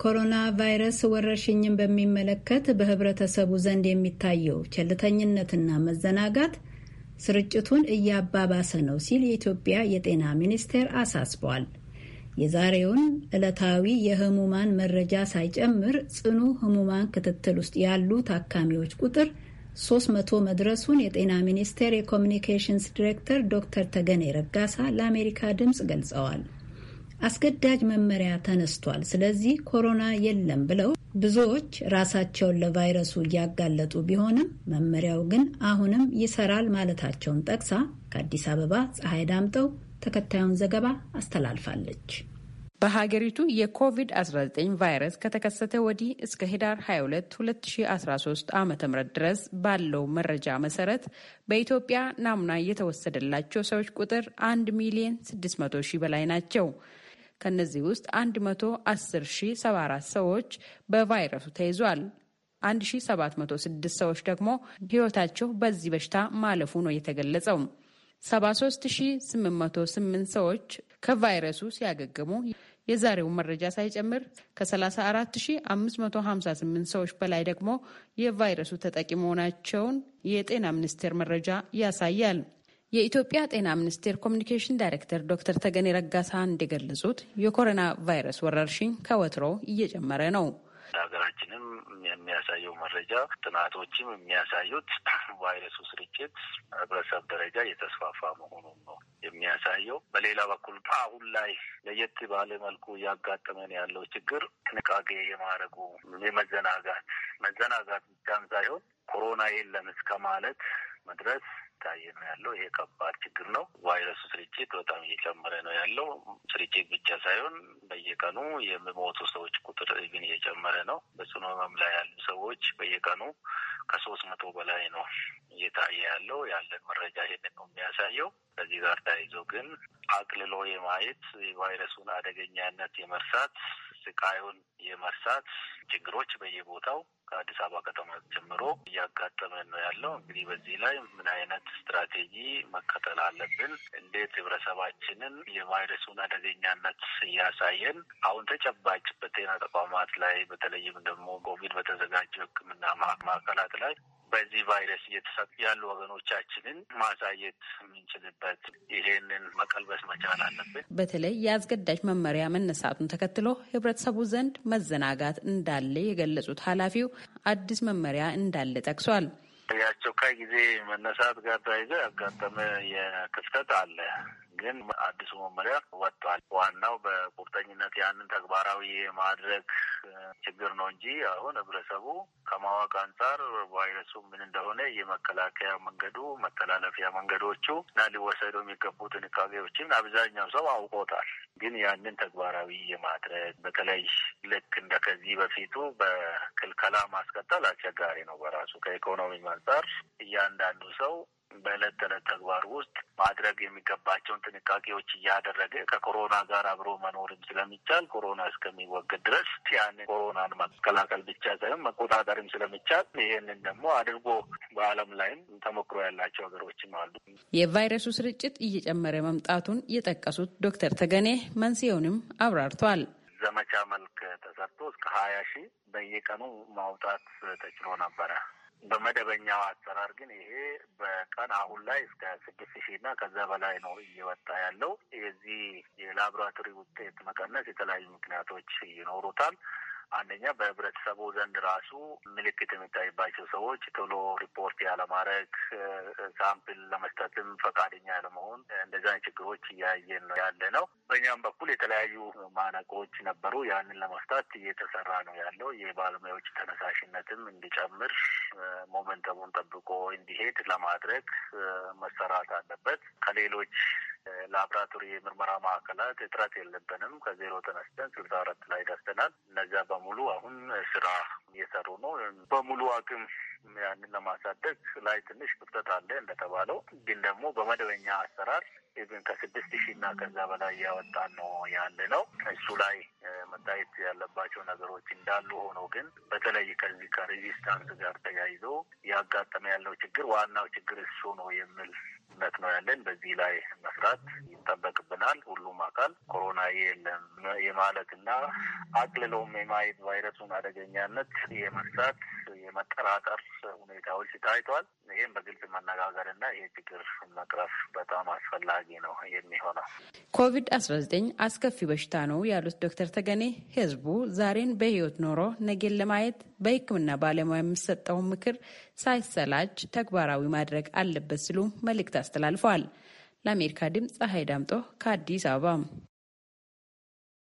ኮሮና ቫይረስ ወረርሽኝን በሚመለከት በህብረተሰቡ ዘንድ የሚታየው ቸልተኝነትና መዘናጋት ስርጭቱን እያባባሰ ነው ሲል የኢትዮጵያ የጤና ሚኒስቴር አሳስቧል። የዛሬውን ዕለታዊ የህሙማን መረጃ ሳይጨምር ጽኑ ህሙማን ክትትል ውስጥ ያሉ ታካሚዎች ቁጥር 300 መድረሱን የጤና ሚኒስቴር የኮሚኒኬሽንስ ዲሬክተር ዶክተር ተገኔ ረጋሳ ለአሜሪካ ድምፅ ገልጸዋል። አስገዳጅ መመሪያ ተነስቷል፣ ስለዚህ ኮሮና የለም ብለው ብዙዎች ራሳቸውን ለቫይረሱ እያጋለጡ ቢሆንም መመሪያው ግን አሁንም ይሰራል ማለታቸውን ጠቅሳ ከአዲስ አበባ ፀሐይ ዳምጠው ተከታዩን ዘገባ አስተላልፋለች። በሀገሪቱ የኮቪድ-19 ቫይረስ ከተከሰተ ወዲህ እስከ ህዳር 22 2013 ዓ ም ድረስ ባለው መረጃ መሰረት በኢትዮጵያ ናሙና የተወሰደላቸው ሰዎች ቁጥር 1 ሚሊዮን 600 ሺህ በላይ ናቸው። ከነዚህ ውስጥ 110,074 ሰዎች በቫይረሱ ተይዟል። 1706 ሰዎች ደግሞ ህይወታቸው በዚህ በሽታ ማለፉ ነው የተገለጸው። 73808 ሰዎች ከቫይረሱ ሲያገግሙ የዛሬውን መረጃ ሳይጨምር ከ34558 ሰዎች በላይ ደግሞ የቫይረሱ ተጠቂ መሆናቸውን የጤና ሚኒስቴር መረጃ ያሳያል። የኢትዮጵያ ጤና ሚኒስቴር ኮሚኒኬሽን ዳይሬክተር ዶክተር ተገኔ ረጋሳ እንደገለጹት የኮሮና ቫይረስ ወረርሽኝ ከወትሮ እየጨመረ ነው። ሀገራችንም የሚያሳየው መረጃ ጥናቶችም የሚያሳዩት ቫይረሱ ስርጭት ህብረተሰብ ደረጃ እየተስፋፋ የሚያሳየው። በሌላ በኩል አሁን ላይ ለየት ባለ መልኩ እያጋጠመን ያለው ችግር ጥንቃቄ የማድረጉ የመዘናጋት መዘናጋት ብቻም ሳይሆን ኮሮና የለም እስከ ማለት መድረስ ታየ ነው ያለው። ይሄ ከባድ ችግር ነው። ቫይረሱ ስርጭት በጣም እየጨመረ ነው ያለው። ስርጭት ብቻ ሳይሆን በየቀኑ የሚሞቱ ሰዎች ቁጥር ግን እየጨመረ ነው። በጽኑ ህመም ላይ ያሉ ሰዎች በየቀኑ ከሶስት መቶ በላይ ነው እየታየ ያለው። ያለን መረጃ ይሄንን ነው የሚያሳየው። ከዚህ ጋር ተያይዞ ግን አቅልሎ የማየት የቫይረሱን አደገኛነት የመርሳት ስቃዩን የመርሳት ችግሮች በየቦታው ከአዲስ አበባ ከተማ ጀምሮ እያጋጠመን ነው ያለው። እንግዲህ በዚህ ላይ ምን አይነት ስትራቴጂ መከተል አለብን? እንዴት ህብረተሰባችንን የቫይረሱን አደገኛነት እያሳየን አሁን ተጨባጭ በጤና ተቋማት ላይ በተለይም ደግሞ ኮቪድ በተዘጋጀው ሕክምና ማዕከላት ላይ በዚህ ቫይረስ እየተሰጡ ያሉ ወገኖቻችንን ማሳየት የምንችልበት ይሄንን መቀልበስ መቻል አለብን። በተለይ የአስገዳጅ መመሪያ መነሳቱን ተከትሎ ህብረተሰቡ ዘንድ መዘናጋት እንዳለ የገለጹት ኃላፊው አዲስ መመሪያ እንዳለ ጠቅሷል። የአስቸኳይ ጊዜ መነሳት ጋር ተያይዞ ያጋጠመ የክፍተት አለ ግን አዲሱ መመሪያ ወጥቷል። ዋናው በቁርጠኝነት ያንን ተግባራዊ የማድረግ ችግር ነው እንጂ አሁን ህብረተሰቡ ከማወቅ አንጻር ቫይረሱ ምን እንደሆነ የመከላከያ መንገዱ፣ መተላለፊያ መንገዶቹ እና ሊወሰዱ የሚገቡ ጥንቃቄዎችን አብዛኛው ሰው አውቆታል። ግን ያንን ተግባራዊ የማድረግ በተለይ ልክ እንደ ከዚህ በፊቱ በክልከላ ማስቀጠል አስቸጋሪ ነው በራሱ ከኢኮኖሚ አንጻር እያንዳንዱ ሰው በዕለት ተዕለት ተግባር ውስጥ ማድረግ የሚገባቸውን ጥንቃቄዎች እያደረገ ከኮሮና ጋር አብሮ መኖርም ስለሚቻል ኮሮና እስከሚወገድ ድረስ ያንን ኮሮናን መከላከል ብቻ ሳይሆን መቆጣጠርም ስለሚቻል ይህንን ደግሞ አድርጎ በዓለም ላይም ተሞክሮ ያላቸው ሀገሮችም አሉ። የቫይረሱ ስርጭት እየጨመረ መምጣቱን የጠቀሱት ዶክተር ተገኔ መንስኤውንም አብራርተዋል። ዘመቻ መልክ ተሰርቶ እስከ ሀያ ሺህ በየቀኑ ማውጣት ተችሎ ነበረ። በመደበኛው አሰራር ግን ይሄ በቀን አሁን ላይ እስከ ስድስት ሺህ እና ከዛ በላይ ነው እየወጣ ያለው። የዚህ የላቦራቶሪ ውጤት መቀነስ የተለያዩ ምክንያቶች ይኖሩታል። አንደኛ በህብረተሰቡ ዘንድ ራሱ ምልክት የሚታይባቸው ሰዎች ቶሎ ሪፖርት ያለማድረግ፣ sample ለመስጠትም ፈቃደኛ ያለመሆን አይነት ችግሮች እያየን ነው ያለነው። በእኛም በኩል የተለያዩ ማነቆች ነበሩ። ያንን ለመፍታት እየተሰራ ነው ያለው። የባለሙያዎች ተነሳሽነትም እንዲጨምር momentum ኡን ጠብቆ እንዲሄድ ለማድረግ መሰራት አለበት። ከሌሎች ላብራቶሪ የምርመራ ማዕከላት እጥረት የለብንም። ከዜሮ ተነስተን ስልሳ አራት ላይ ደርሰናል። እነዚያ በሙሉ አሁን ስራ እየሰሩ ነው። በሙሉ አቅም ያንን ለማሳደግ ላይ ትንሽ ክፍተት አለ እንደተባለው፣ ግን ደግሞ በመደበኛ አሰራር even ከስድስት ሺህ እና ከዛ በላይ እያወጣን ነው ያለነው። እሱ ላይ መታየት ያለባቸው ነገሮች እንዳሉ ሆኖ ግን በተለይ ከዚህ ከ resistance ጋር ተያይዞ እያጋጠመ ያለው ችግር ዋናው ችግር እሱ ነው የሚል እምነት ነው ያለን። በዚህ ላይ መስራት ይጠበቅብናል። ሁሉም አካል ኮሮና የለም የማለትና አቅልሎም የማየት ቫይረሱን አደገኛነት የመስራት የመጠራጠር ሁኔታዎች ታይቷል። ይህም በግልጽ መነጋገርና ይህ ችግር መቅረፍ በጣም አስፈላጊ ነው የሚሆነው። ኮቪድ አስራ ዘጠኝ አስከፊ በሽታ ነው ያሉት ዶክተር ተገኔ ህዝቡ ዛሬን በህይወት ኖሮ ነገን ለማየት በሕክምና ባለሙያ የሚሰጠውን ምክር ሳይሰላች ተግባራዊ ማድረግ አለበት ሲሉ መልእክት አስተላልፈዋል። ለአሜሪካ ድምፅ ፀሐይ ዳምጦ ከአዲስ አበባ